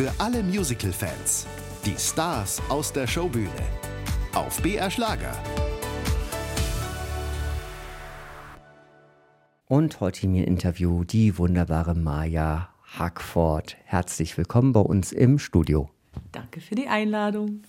Für alle Musical-Fans. Die Stars aus der Showbühne. Auf BR Schlager. Und heute in mir Interview die wunderbare Maja Hackford. Herzlich willkommen bei uns im Studio. Danke für die Einladung.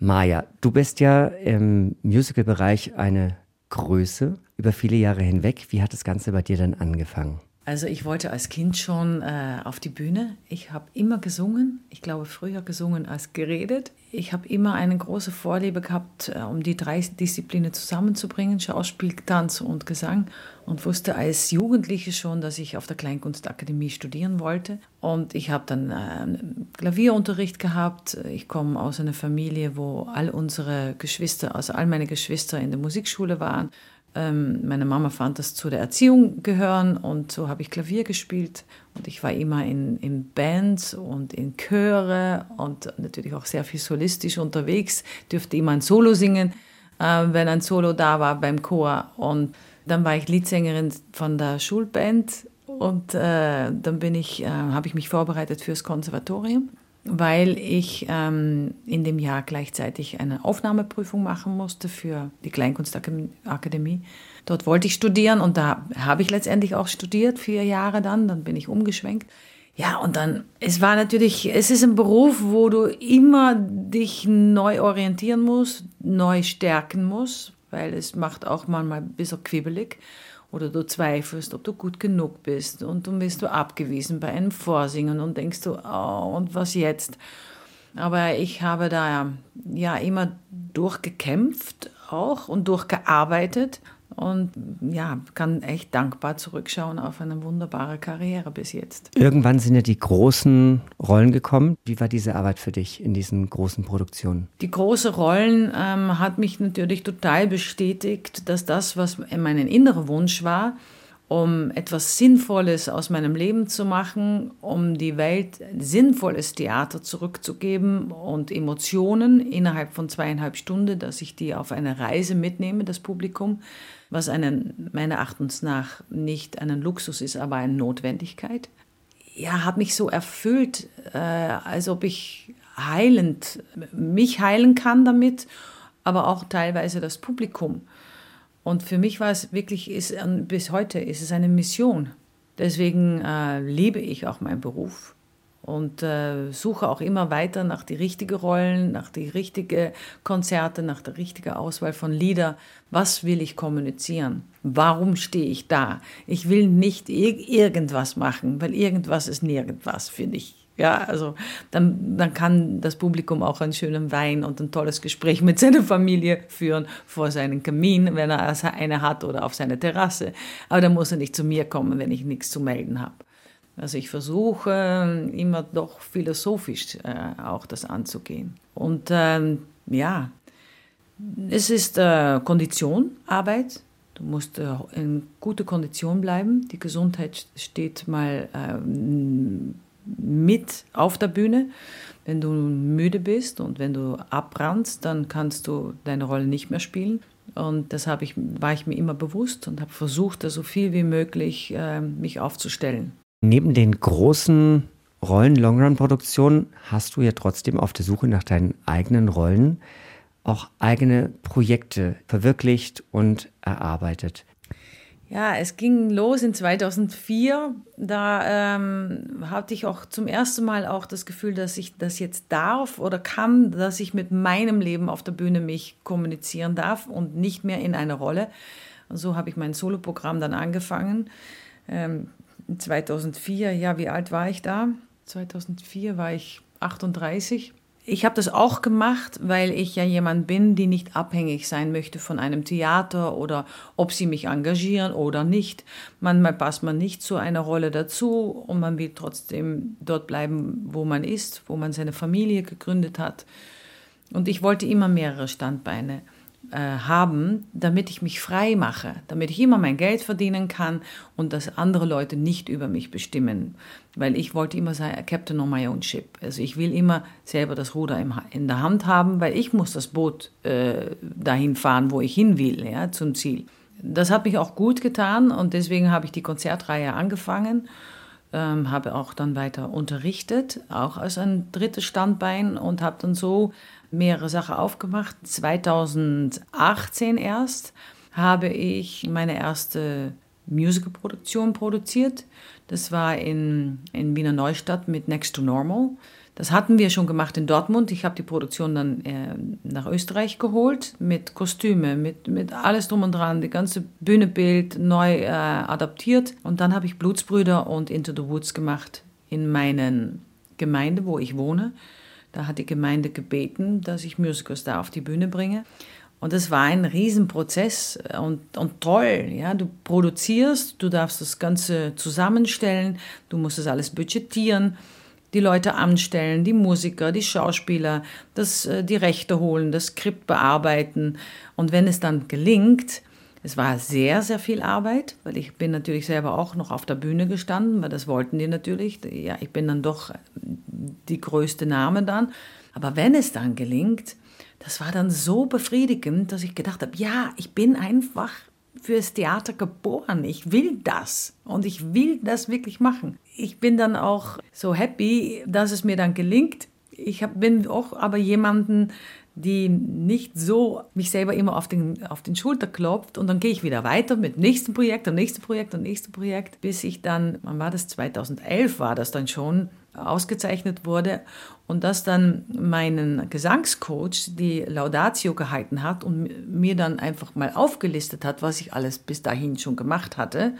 Maja, du bist ja im Musical-Bereich eine Größe über viele Jahre hinweg. Wie hat das Ganze bei dir denn angefangen? Also ich wollte als Kind schon äh, auf die Bühne. Ich habe immer gesungen. Ich glaube, früher gesungen als geredet. Ich habe immer eine große Vorliebe gehabt, äh, um die drei Disziplinen zusammenzubringen, Schauspiel, Tanz und Gesang. Und wusste als Jugendliche schon, dass ich auf der Kleinkunstakademie studieren wollte. Und ich habe dann äh, Klavierunterricht gehabt. Ich komme aus einer Familie, wo all unsere Geschwister, also all meine Geschwister in der Musikschule waren. Ähm, meine Mama fand das zu der Erziehung gehören und so habe ich Klavier gespielt. Und ich war immer in, in Bands und in Chöre und natürlich auch sehr viel solistisch unterwegs, dürfte immer ein Solo singen, äh, wenn ein Solo da war beim Chor. Und dann war ich Leadsängerin von der Schulband und äh, dann äh, habe ich mich vorbereitet fürs Konservatorium weil ich ähm, in dem Jahr gleichzeitig eine Aufnahmeprüfung machen musste für die Kleinkunstakademie. Dort wollte ich studieren und da habe ich letztendlich auch studiert, vier Jahre dann, dann bin ich umgeschwenkt. Ja, und dann, es war natürlich, es ist ein Beruf, wo du immer dich neu orientieren musst, neu stärken musst, weil es macht auch manchmal ein bisschen quibbelig oder du zweifelst, ob du gut genug bist und dann wirst du abgewiesen bei einem Vorsingen und denkst du, oh, und was jetzt? Aber ich habe da ja immer durchgekämpft auch und durchgearbeitet und ja, kann echt dankbar zurückschauen auf eine wunderbare Karriere bis jetzt. Irgendwann sind ja die großen Rollen gekommen. Wie war diese Arbeit für dich in diesen großen Produktionen? Die großen Rollen ähm, hat mich natürlich total bestätigt, dass das, was mein innerer Wunsch war, um etwas Sinnvolles aus meinem Leben zu machen, um die Welt sinnvolles Theater zurückzugeben und Emotionen innerhalb von zweieinhalb Stunden, dass ich die auf eine Reise mitnehme, das Publikum, was einen, meiner Erachtens nach nicht ein Luxus ist, aber eine Notwendigkeit. Ja, hat mich so erfüllt, äh, als ob ich heilend mich heilen kann damit, aber auch teilweise das Publikum. Und für mich war es wirklich, ist, bis heute ist es eine Mission. Deswegen äh, liebe ich auch meinen Beruf und äh, suche auch immer weiter nach die richtigen Rollen, nach die richtigen Konzerte, nach der richtigen Auswahl von Lieder. Was will ich kommunizieren? Warum stehe ich da? Ich will nicht irgendwas machen, weil irgendwas ist nirgendwas, finde ich. Ja, also dann, dann kann das Publikum auch einen schönen Wein und ein tolles Gespräch mit seiner Familie führen vor seinem Kamin, wenn er eine hat oder auf seiner Terrasse. Aber dann muss er nicht zu mir kommen, wenn ich nichts zu melden habe. Also ich versuche immer doch philosophisch äh, auch das anzugehen. Und ähm, ja, es ist äh, Kondition, Arbeit. Du musst äh, in guter Kondition bleiben. Die Gesundheit steht mal ähm, mit auf der Bühne. Wenn du müde bist und wenn du abbrannst, dann kannst du deine Rolle nicht mehr spielen. Und das ich, war ich mir immer bewusst und habe versucht, da so viel wie möglich äh, mich aufzustellen. Neben den großen Rollen Longrun-Produktionen hast du ja trotzdem auf der Suche nach deinen eigenen Rollen auch eigene Projekte verwirklicht und erarbeitet. Ja, es ging los in 2004. Da ähm, hatte ich auch zum ersten Mal auch das Gefühl, dass ich das jetzt darf oder kann, dass ich mit meinem Leben auf der Bühne mich kommunizieren darf und nicht mehr in einer Rolle. Und so habe ich mein Soloprogramm dann angefangen. Ähm, 2004, ja, wie alt war ich da? 2004 war ich 38 ich habe das auch gemacht, weil ich ja jemand bin, die nicht abhängig sein möchte von einem Theater oder ob sie mich engagieren oder nicht. Manchmal passt man nicht zu einer Rolle dazu und man will trotzdem dort bleiben, wo man ist, wo man seine Familie gegründet hat. Und ich wollte immer mehrere Standbeine äh, haben, damit ich mich frei mache, damit ich immer mein Geld verdienen kann und dass andere Leute nicht über mich bestimmen. Weil ich wollte immer sein, Captain on my own ship. Also ich will immer selber das Ruder im, in der Hand haben, weil ich muss das Boot äh, dahin fahren, wo ich hin will, ja, zum Ziel. Das hat mich auch gut getan und deswegen habe ich die Konzertreihe angefangen ähm, habe auch dann weiter unterrichtet, auch als ein drittes Standbein und habe dann so mehrere Sachen aufgemacht. 2018 erst habe ich meine erste Musicalproduktion produziert. Das war in, in Wiener Neustadt mit Next to Normal. Das hatten wir schon gemacht in Dortmund. Ich habe die Produktion dann äh, nach Österreich geholt mit Kostüme, mit, mit alles drum und dran, die ganze Bühnebild neu äh, adaptiert. Und dann habe ich Blutsbrüder und Into the Woods gemacht in meinen Gemeinde, wo ich wohne. Da hat die Gemeinde gebeten, dass ich Musicals da auf die Bühne bringe. Und das war ein Riesenprozess und, und toll. Ja? Du produzierst, du darfst das Ganze zusammenstellen, du musst das alles budgetieren die Leute anstellen, die Musiker, die Schauspieler, das, äh, die Rechte holen, das Skript bearbeiten. Und wenn es dann gelingt, es war sehr, sehr viel Arbeit, weil ich bin natürlich selber auch noch auf der Bühne gestanden, weil das wollten die natürlich. Ja, ich bin dann doch die größte Name dann. Aber wenn es dann gelingt, das war dann so befriedigend, dass ich gedacht habe, ja, ich bin einfach fürs Theater geboren. Ich will das und ich will das wirklich machen. Ich bin dann auch so happy, dass es mir dann gelingt. Ich hab, bin auch aber jemanden, die nicht so mich selber immer auf den, auf den Schulter klopft und dann gehe ich wieder weiter mit nächstem Projekt und nächstem Projekt und nächstem Projekt, bis ich dann, wann war das, 2011 war das dann schon, ausgezeichnet wurde und das dann meinen Gesangscoach die Laudatio gehalten hat und mir dann einfach mal aufgelistet hat, was ich alles bis dahin schon gemacht hatte.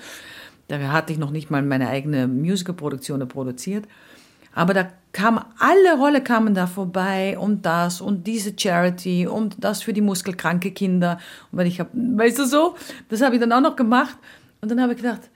Da hatte ich noch nicht mal meine eigene Musicalproduktion produziert. Aber da kam, alle Rolle kamen da vorbei und das und diese Charity und das für die muskelkranke Kinder. Und weil ich habe, weißt du so, das habe ich dann auch noch gemacht. Und dann habe ich gedacht,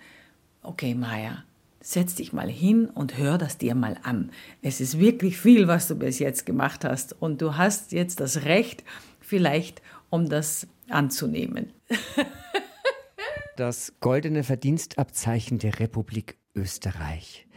okay, Maya, setz dich mal hin und hör das dir mal an. Es ist wirklich viel, was du bis jetzt gemacht hast und du hast jetzt das Recht, vielleicht, um das anzunehmen. das goldene Verdienstabzeichen der Republik Österreich.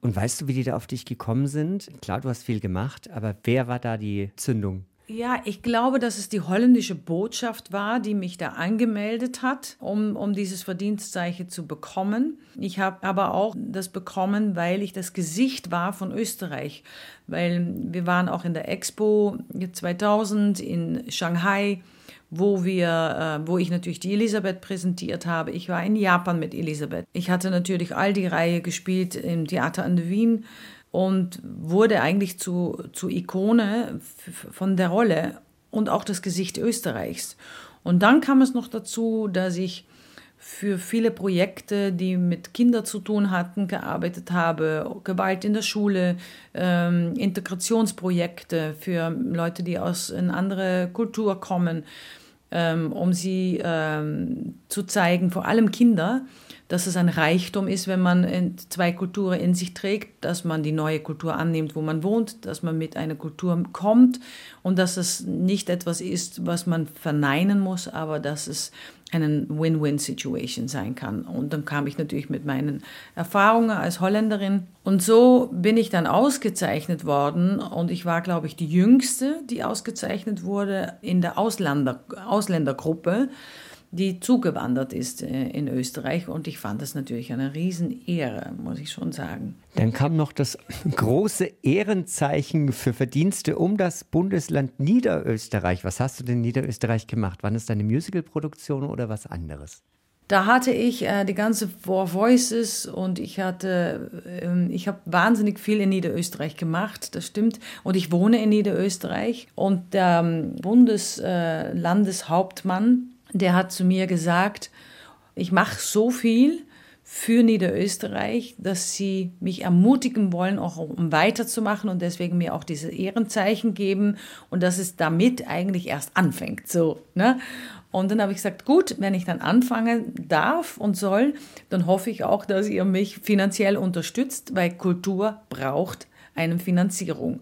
Und weißt du, wie die da auf dich gekommen sind? Klar, du hast viel gemacht, aber wer war da die Zündung? Ja, ich glaube, dass es die holländische Botschaft war, die mich da angemeldet hat, um, um dieses Verdienstzeichen zu bekommen. Ich habe aber auch das bekommen, weil ich das Gesicht war von Österreich. Weil wir waren auch in der Expo 2000 in Shanghai wo wir, äh, wo ich natürlich die Elisabeth präsentiert habe. Ich war in Japan mit Elisabeth. Ich hatte natürlich all die Reihe gespielt im Theater an der Wien und wurde eigentlich zu, zu Ikone von der Rolle und auch das Gesicht Österreichs. Und dann kam es noch dazu, dass ich für viele Projekte, die mit Kindern zu tun hatten, gearbeitet habe. Gewalt in der Schule, ähm, Integrationsprojekte für Leute, die aus einer anderen Kultur kommen, ähm, um sie ähm, zu zeigen, vor allem Kinder, dass es ein Reichtum ist, wenn man zwei Kulturen in sich trägt, dass man die neue Kultur annimmt, wo man wohnt, dass man mit einer Kultur kommt und dass es nicht etwas ist, was man verneinen muss, aber dass es eine Win-Win-Situation sein kann. Und dann kam ich natürlich mit meinen Erfahrungen als Holländerin. Und so bin ich dann ausgezeichnet worden. Und ich war, glaube ich, die jüngste, die ausgezeichnet wurde in der Ausländer, Ausländergruppe die zugewandert ist äh, in Österreich. Und ich fand das natürlich eine Riesenehre, muss ich schon sagen. Dann kam noch das große Ehrenzeichen für Verdienste um das Bundesland Niederösterreich. Was hast du denn in Niederösterreich gemacht? War es deine Musicalproduktion oder was anderes? Da hatte ich äh, die ganze Four Voices und ich hatte, ähm, ich habe wahnsinnig viel in Niederösterreich gemacht, das stimmt. Und ich wohne in Niederösterreich und der ähm, Bundeslandeshauptmann der hat zu mir gesagt, ich mache so viel für Niederösterreich, dass sie mich ermutigen wollen, auch um weiterzumachen und deswegen mir auch diese Ehrenzeichen geben und dass es damit eigentlich erst anfängt. So, ne? Und dann habe ich gesagt, gut, wenn ich dann anfangen darf und soll, dann hoffe ich auch, dass ihr mich finanziell unterstützt, weil Kultur braucht eine Finanzierung.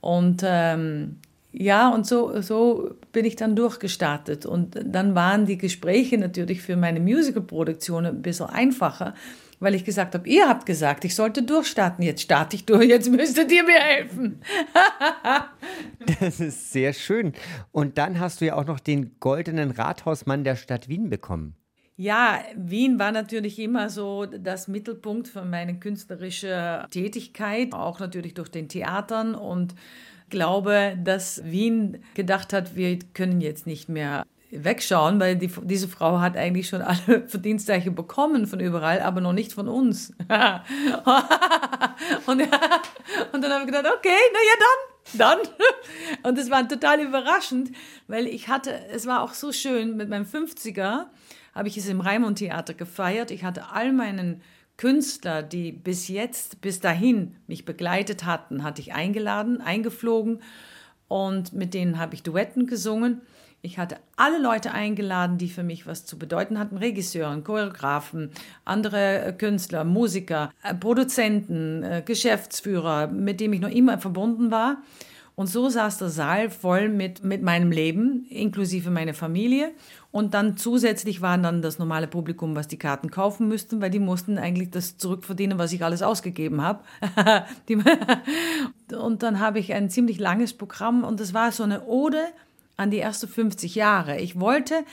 Und ähm, ja, und so, so bin ich dann durchgestartet. Und dann waren die Gespräche natürlich für meine Musicalproduktion ein bisschen einfacher, weil ich gesagt habe, ihr habt gesagt, ich sollte durchstarten. Jetzt starte ich durch, jetzt müsstet ihr mir helfen. das ist sehr schön. Und dann hast du ja auch noch den goldenen Rathausmann der Stadt Wien bekommen. Ja, Wien war natürlich immer so das Mittelpunkt von meiner künstlerischen Tätigkeit, auch natürlich durch den Theatern und glaube, dass Wien gedacht hat, wir können jetzt nicht mehr wegschauen, weil die, diese Frau hat eigentlich schon alle Verdienstzeichen bekommen von überall, aber noch nicht von uns. und, und dann habe ich gedacht, okay, na ja, dann, dann. Und es war total überraschend, weil ich hatte, es war auch so schön, mit meinem 50er habe ich es im Raimund Theater gefeiert. Ich hatte all meinen Künstler, die bis jetzt, bis dahin mich begleitet hatten, hatte ich eingeladen, eingeflogen und mit denen habe ich Duetten gesungen. Ich hatte alle Leute eingeladen, die für mich was zu bedeuten hatten. Regisseuren, Choreografen, andere äh, Künstler, Musiker, äh, Produzenten, äh, Geschäftsführer, mit denen ich noch immer verbunden war. Und so saß der Saal voll mit, mit meinem Leben, inklusive meine Familie. Und dann zusätzlich waren dann das normale Publikum, was die Karten kaufen müssten, weil die mussten eigentlich das zurückverdienen, was ich alles ausgegeben habe. und dann habe ich ein ziemlich langes Programm und das war so eine Ode an die ersten 50 Jahre. Ich wollte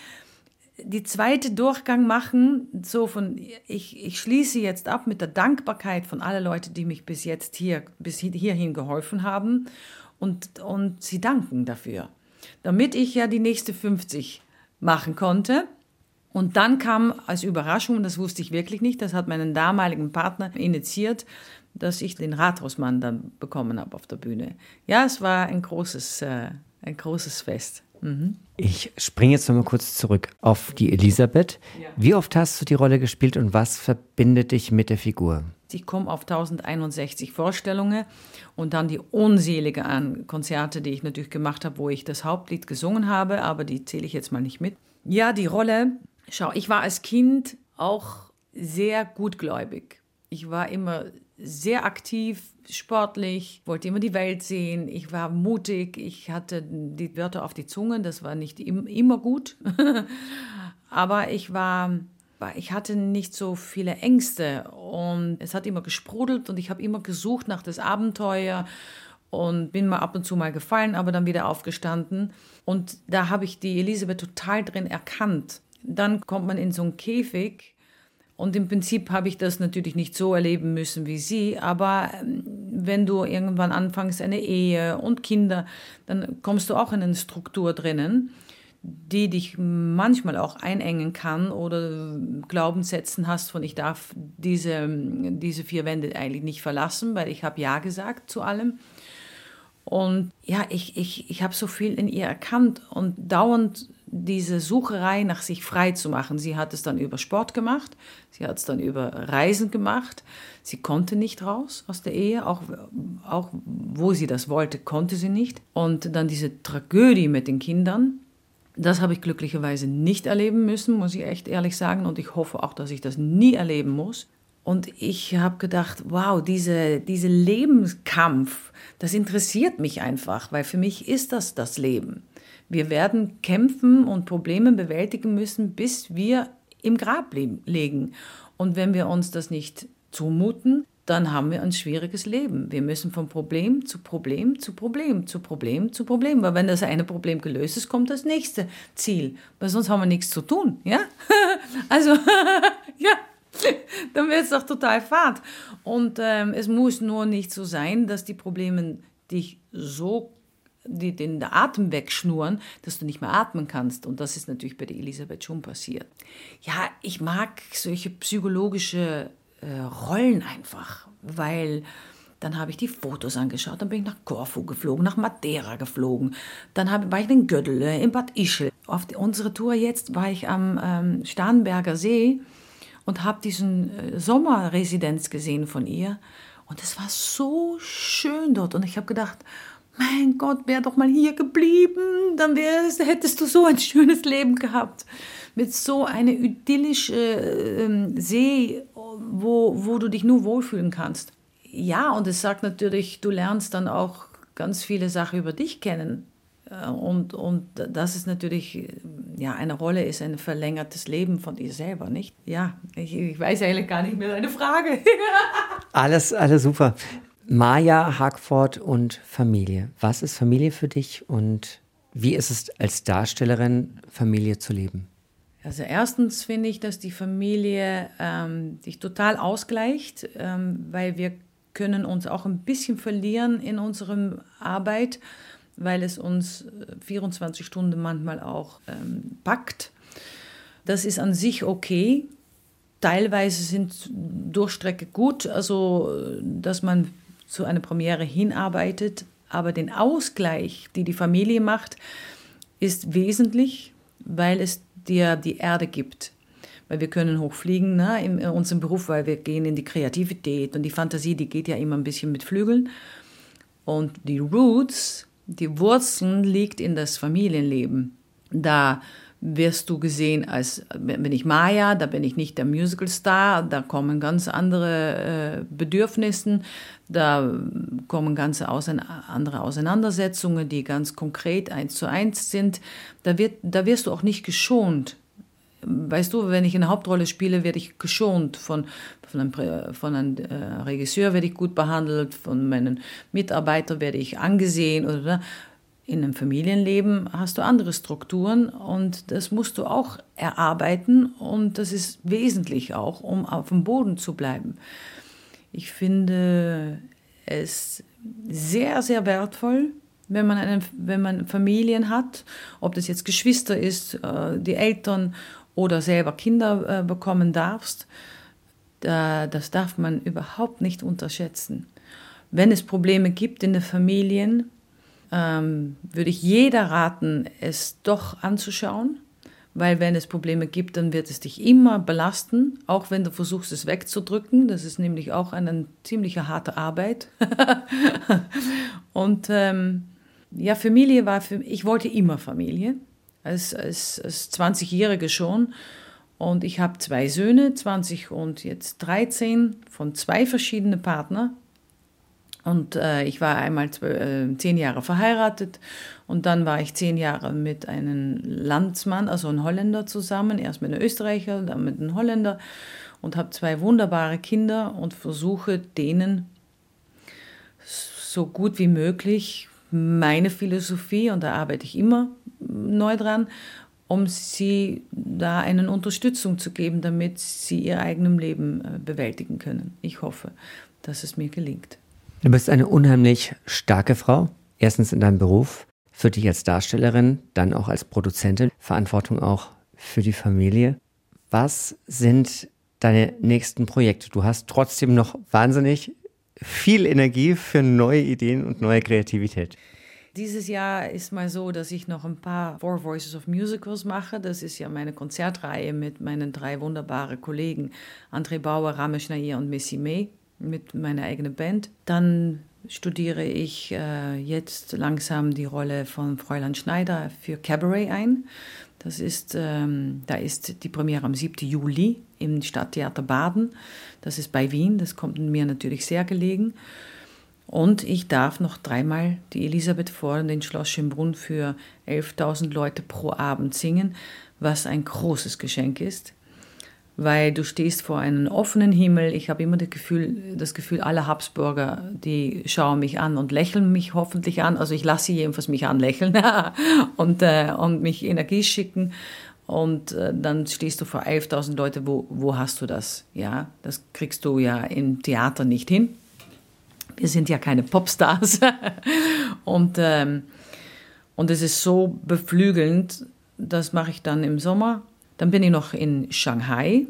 die zweite Durchgang machen, so von, ich, ich schließe jetzt ab mit der Dankbarkeit von allen Leuten, die mich bis jetzt hier, bis hierhin geholfen haben und, und sie danken dafür. Damit ich ja die nächste 50 machen konnte. Und dann kam als Überraschung, das wusste ich wirklich nicht, das hat meinen damaligen Partner initiiert, dass ich den Rathausmann dann bekommen habe auf der Bühne. Ja, es war ein großes, äh, ein großes Fest. Mhm. Ich springe jetzt nochmal kurz zurück auf die Elisabeth. Ja. Wie oft hast du die Rolle gespielt und was verbindet dich mit der Figur? Ich komme auf 1061 Vorstellungen und dann die unzählige an Konzerte, die ich natürlich gemacht habe, wo ich das Hauptlied gesungen habe, aber die zähle ich jetzt mal nicht mit. Ja, die Rolle, schau, ich war als Kind auch sehr gutgläubig. Ich war immer sehr aktiv, sportlich, wollte immer die Welt sehen. Ich war mutig, ich hatte die Wörter auf die Zunge, das war nicht immer gut. Aber ich war, ich hatte nicht so viele Ängste und es hat immer gesprudelt und ich habe immer gesucht nach das Abenteuer und bin mal ab und zu mal gefallen, aber dann wieder aufgestanden. Und da habe ich die Elisabeth total drin erkannt. Dann kommt man in so einen Käfig und im Prinzip habe ich das natürlich nicht so erleben müssen wie sie, aber ähm, wenn du irgendwann anfängst, eine Ehe und Kinder, dann kommst du auch in eine Struktur drinnen, die dich manchmal auch einengen kann oder Glaubenssätzen hast von, ich darf diese, diese vier Wände eigentlich nicht verlassen, weil ich habe Ja gesagt zu allem. Und ja, ich, ich, ich habe so viel in ihr erkannt und dauernd diese Sucherei nach sich frei zu machen. Sie hat es dann über Sport gemacht, sie hat es dann über Reisen gemacht. Sie konnte nicht raus aus der Ehe, auch, auch wo sie das wollte, konnte sie nicht. Und dann diese Tragödie mit den Kindern, das habe ich glücklicherweise nicht erleben müssen, muss ich echt ehrlich sagen. Und ich hoffe auch, dass ich das nie erleben muss. Und ich habe gedacht, wow, diese, diese Lebenskampf, das interessiert mich einfach, weil für mich ist das das Leben. Wir werden kämpfen und Probleme bewältigen müssen, bis wir im Grab legen. Und wenn wir uns das nicht zumuten, dann haben wir ein schwieriges Leben. Wir müssen von Problem zu Problem zu Problem zu Problem zu Problem. Weil wenn das eine Problem gelöst ist, kommt das nächste Ziel. Weil sonst haben wir nichts zu tun. Ja? also, ja. Dann wird es doch total fad. Und ähm, es muss nur nicht so sein, dass die Probleme dich so die den Atem wegschnurren, dass du nicht mehr atmen kannst. Und das ist natürlich bei der Elisabeth schon passiert. Ja, ich mag solche psychologische äh, Rollen einfach, weil dann habe ich die Fotos angeschaut, dann bin ich nach Korfu geflogen, nach Madeira geflogen, dann hab, war ich in Gödele, in Bad Ischl. Auf die, unsere Tour jetzt war ich am ähm, Starnberger See und habe diesen äh, Sommerresidenz gesehen von ihr. Und es war so schön dort. Und ich habe gedacht, mein Gott, wär doch mal hier geblieben, dann wärst, hättest du so ein schönes Leben gehabt. Mit so einer idyllischen äh, See, wo, wo du dich nur wohlfühlen kannst. Ja, und es sagt natürlich, du lernst dann auch ganz viele Sachen über dich kennen. Äh, und, und das ist natürlich, ja, eine Rolle ist ein verlängertes Leben von dir selber, nicht? Ja, ich, ich weiß eigentlich gar nicht mehr deine Frage. alles, alles super. Maja, Hagford und Familie. Was ist Familie für dich und wie ist es als Darstellerin, Familie zu leben? Also erstens finde ich, dass die Familie ähm, sich total ausgleicht, ähm, weil wir können uns auch ein bisschen verlieren in unserer Arbeit, weil es uns 24 äh, Stunden manchmal auch ähm, packt. Das ist an sich okay. Teilweise sind Durchstrecke gut, also dass man zu einer Premiere hinarbeitet, aber den Ausgleich, die die Familie macht, ist wesentlich, weil es dir die Erde gibt. Weil wir können hochfliegen ne, in unserem Beruf, weil wir gehen in die Kreativität und die Fantasie, die geht ja immer ein bisschen mit Flügeln. Und die Roots, die Wurzeln liegt in das Familienleben. Da wirst du gesehen als, bin ich Maya, da bin ich nicht der Musicalstar, da kommen ganz andere äh, Bedürfnisse, da kommen ganz ausein andere Auseinandersetzungen, die ganz konkret eins zu eins sind. Da, wird, da wirst du auch nicht geschont. Weißt du, wenn ich eine Hauptrolle spiele, werde ich geschont. Von, von einem, von einem äh, Regisseur werde ich gut behandelt, von meinen Mitarbeitern werde ich angesehen. Oder, in einem Familienleben hast du andere Strukturen und das musst du auch erarbeiten und das ist wesentlich auch, um auf dem Boden zu bleiben. Ich finde es sehr, sehr wertvoll, wenn man, eine, wenn man Familien hat, ob das jetzt Geschwister ist, äh, die Eltern oder selber Kinder äh, bekommen darfst. Das darf man überhaupt nicht unterschätzen. Wenn es Probleme gibt in den Familien, ähm, würde ich jeder raten, es doch anzuschauen, weil wenn es Probleme gibt, dann wird es dich immer belasten, auch wenn du versuchst, es wegzudrücken. Das ist nämlich auch eine ziemlich harte Arbeit. und ähm, ja, Familie war für ich wollte immer Familie, als, als, als 20-Jährige schon. Und ich habe zwei Söhne, 20 und jetzt 13, von zwei verschiedenen Partnern. Und äh, ich war einmal äh, zehn Jahre verheiratet und dann war ich zehn Jahre mit einem Landsmann, also einem Holländer zusammen, erst mit einem Österreicher, dann mit einem Holländer und habe zwei wunderbare Kinder und versuche denen so gut wie möglich meine Philosophie, und da arbeite ich immer neu dran, um sie da eine Unterstützung zu geben, damit sie ihr eigenes Leben äh, bewältigen können. Ich hoffe, dass es mir gelingt. Du bist eine unheimlich starke Frau. Erstens in deinem Beruf, für dich als Darstellerin, dann auch als Produzentin, Verantwortung auch für die Familie. Was sind deine nächsten Projekte? Du hast trotzdem noch wahnsinnig viel Energie für neue Ideen und neue Kreativität. Dieses Jahr ist mal so, dass ich noch ein paar Four Voices of Musicals mache. Das ist ja meine Konzertreihe mit meinen drei wunderbaren Kollegen André Bauer, Ramesh Nair und Missy May mit meiner eigenen Band. Dann studiere ich äh, jetzt langsam die Rolle von Fräulein Schneider für Cabaret ein. Das ist, ähm, da ist die Premiere am 7. Juli im Stadttheater Baden. Das ist bei Wien. Das kommt mir natürlich sehr gelegen. Und ich darf noch dreimal die Elisabeth vor den Schloss Schönbrunn für 11.000 Leute pro Abend singen, was ein großes Geschenk ist weil du stehst vor einem offenen Himmel. Ich habe immer das Gefühl, das Gefühl, alle Habsburger, die schauen mich an und lächeln mich hoffentlich an. Also ich lasse sie jedenfalls mich anlächeln und, äh, und mich Energie schicken. Und äh, dann stehst du vor 11.000 Leute, wo, wo hast du das? Ja, das kriegst du ja im Theater nicht hin. Wir sind ja keine Popstars. und, ähm, und es ist so beflügelnd, das mache ich dann im Sommer dann bin ich noch in Shanghai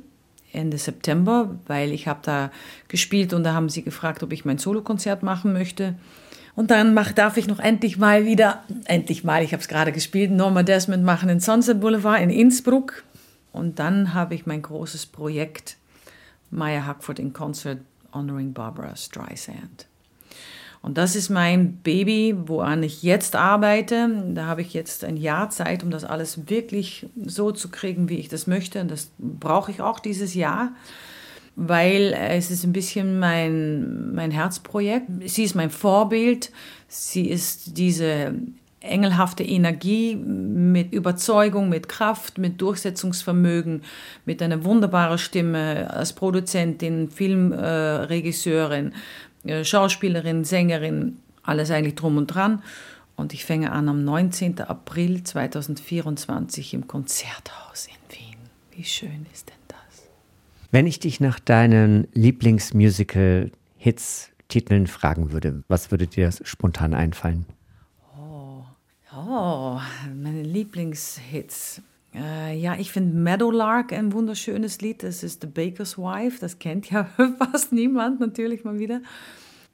Ende September, weil ich habe da gespielt und da haben sie gefragt, ob ich mein Solokonzert machen möchte. Und dann mach, darf ich noch endlich mal wieder, endlich mal, ich habe es gerade gespielt, Norma Desmond machen in Sunset Boulevard in Innsbruck. Und dann habe ich mein großes Projekt Maya Hackford in Concert Honoring Barbara Streisand. Und das ist mein Baby, woran ich jetzt arbeite. Da habe ich jetzt ein Jahr Zeit, um das alles wirklich so zu kriegen, wie ich das möchte. Und das brauche ich auch dieses Jahr, weil es ist ein bisschen mein, mein Herzprojekt. Sie ist mein Vorbild. Sie ist diese engelhafte Energie mit Überzeugung, mit Kraft, mit Durchsetzungsvermögen, mit einer wunderbaren Stimme als Produzentin, Filmregisseurin, Schauspielerin, Sängerin, alles eigentlich drum und dran. Und ich fange an am 19. April 2024 im Konzerthaus in Wien. Wie schön ist denn das? Wenn ich dich nach deinen Lieblingsmusical-Hits, Titeln fragen würde, was würde dir spontan einfallen? Oh, oh meine Lieblingshits. Äh, ja, ich finde Meadowlark ein wunderschönes Lied. Das ist The Baker's Wife. Das kennt ja fast niemand natürlich mal wieder.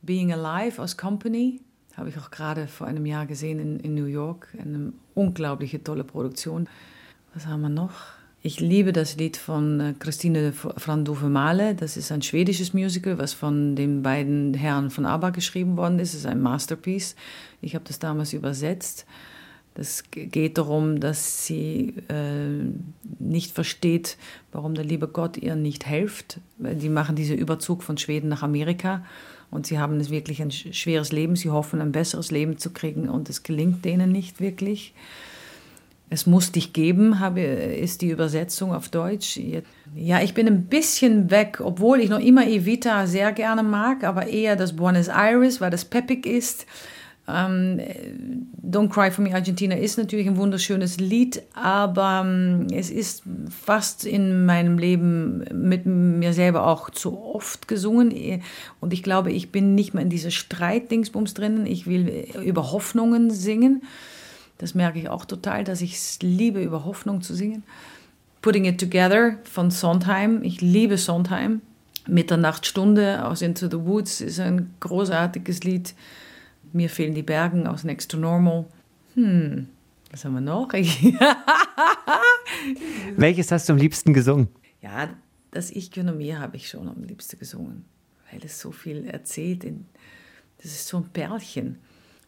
Being Alive aus Company habe ich auch gerade vor einem Jahr gesehen in, in New York. Eine unglaubliche tolle Produktion. Was haben wir noch? Ich liebe das Lied von äh, Christine Frandove Male. Das ist ein schwedisches Musical, was von den beiden Herren von ABBA geschrieben worden ist. Es ist ein Masterpiece. Ich habe das damals übersetzt. Das geht darum, dass sie äh, nicht versteht, warum der liebe Gott ihr nicht hilft. Die machen diesen Überzug von Schweden nach Amerika und sie haben wirklich ein schweres Leben. Sie hoffen, ein besseres Leben zu kriegen und es gelingt denen nicht wirklich. Es muss dich geben, habe, ist die Übersetzung auf Deutsch. Ja, ich bin ein bisschen weg, obwohl ich noch immer Evita sehr gerne mag, aber eher das Buenos Aires, weil das peppig ist. Ähm, Don't Cry for Me Argentina ist natürlich ein wunderschönes Lied, aber ähm, es ist fast in meinem Leben mit mir selber auch zu oft gesungen. Und ich glaube, ich bin nicht mehr in dieser Streitdingsbums drinnen. Ich will über Hoffnungen singen. Das merke ich auch total, dass ich es liebe, über Hoffnung zu singen. Putting It Together von Sondheim. Ich liebe Sondheim. Mitternachtstunde aus Into the Woods ist ein großartiges Lied. Mir fehlen die Bergen aus Next to Normal. Hm, was haben wir noch? Welches hast du am liebsten gesungen? Ja, das Ich könne mir habe ich schon am liebsten gesungen, weil es so viel erzählt. das ist so ein Perlchen.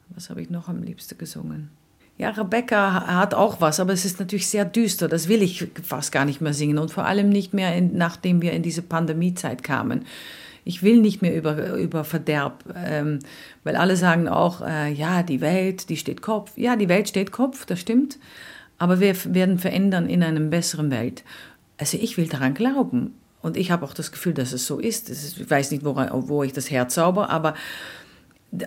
Was habe ich noch am liebsten gesungen? Ja, Rebecca hat auch was, aber es ist natürlich sehr düster. Das will ich fast gar nicht mehr singen und vor allem nicht mehr, in, nachdem wir in diese Pandemiezeit kamen. Ich will nicht mehr über, über Verderb, ähm, weil alle sagen auch, äh, ja, die Welt, die steht Kopf. Ja, die Welt steht Kopf, das stimmt. Aber wir werden verändern in einer besseren Welt. Also ich will daran glauben. Und ich habe auch das Gefühl, dass es so ist. ich weiß nicht, wo, wo ich das herzauber, aber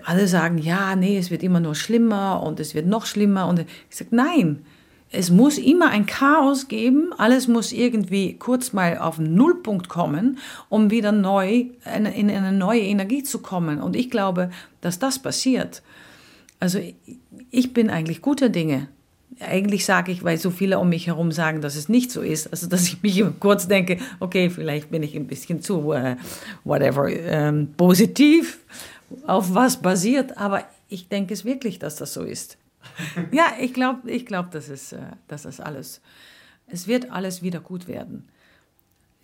alle sagen, ja, nee, es wird immer nur schlimmer und es wird noch schlimmer. Und ich sage, nein, es muss immer ein Chaos geben, alles muss irgendwie kurz mal auf den Nullpunkt kommen, um wieder neu in eine neue Energie zu kommen. Und ich glaube, dass das passiert. Also ich bin eigentlich guter Dinge. Eigentlich sage ich, weil so viele um mich herum sagen, dass es nicht so ist, also dass ich mich kurz denke, okay, vielleicht bin ich ein bisschen zu, uh, whatever, ähm, positiv auf was basiert, aber ich denke es wirklich, dass das so ist. ja, ich glaube, ich glaub, dass, es, äh, dass das alles, es wird alles wieder gut werden.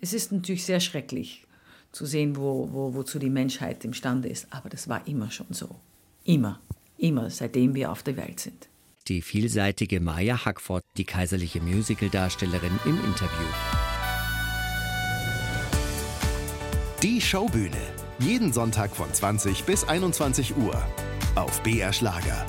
Es ist natürlich sehr schrecklich zu sehen, wo, wo, wozu die Menschheit imstande ist, aber das war immer schon so. Immer, immer, seitdem wir auf der Welt sind. Die vielseitige Maya Hackford, die kaiserliche Musicaldarstellerin im Interview. Die Showbühne jeden Sonntag von 20 bis 21 Uhr auf BR Schlager.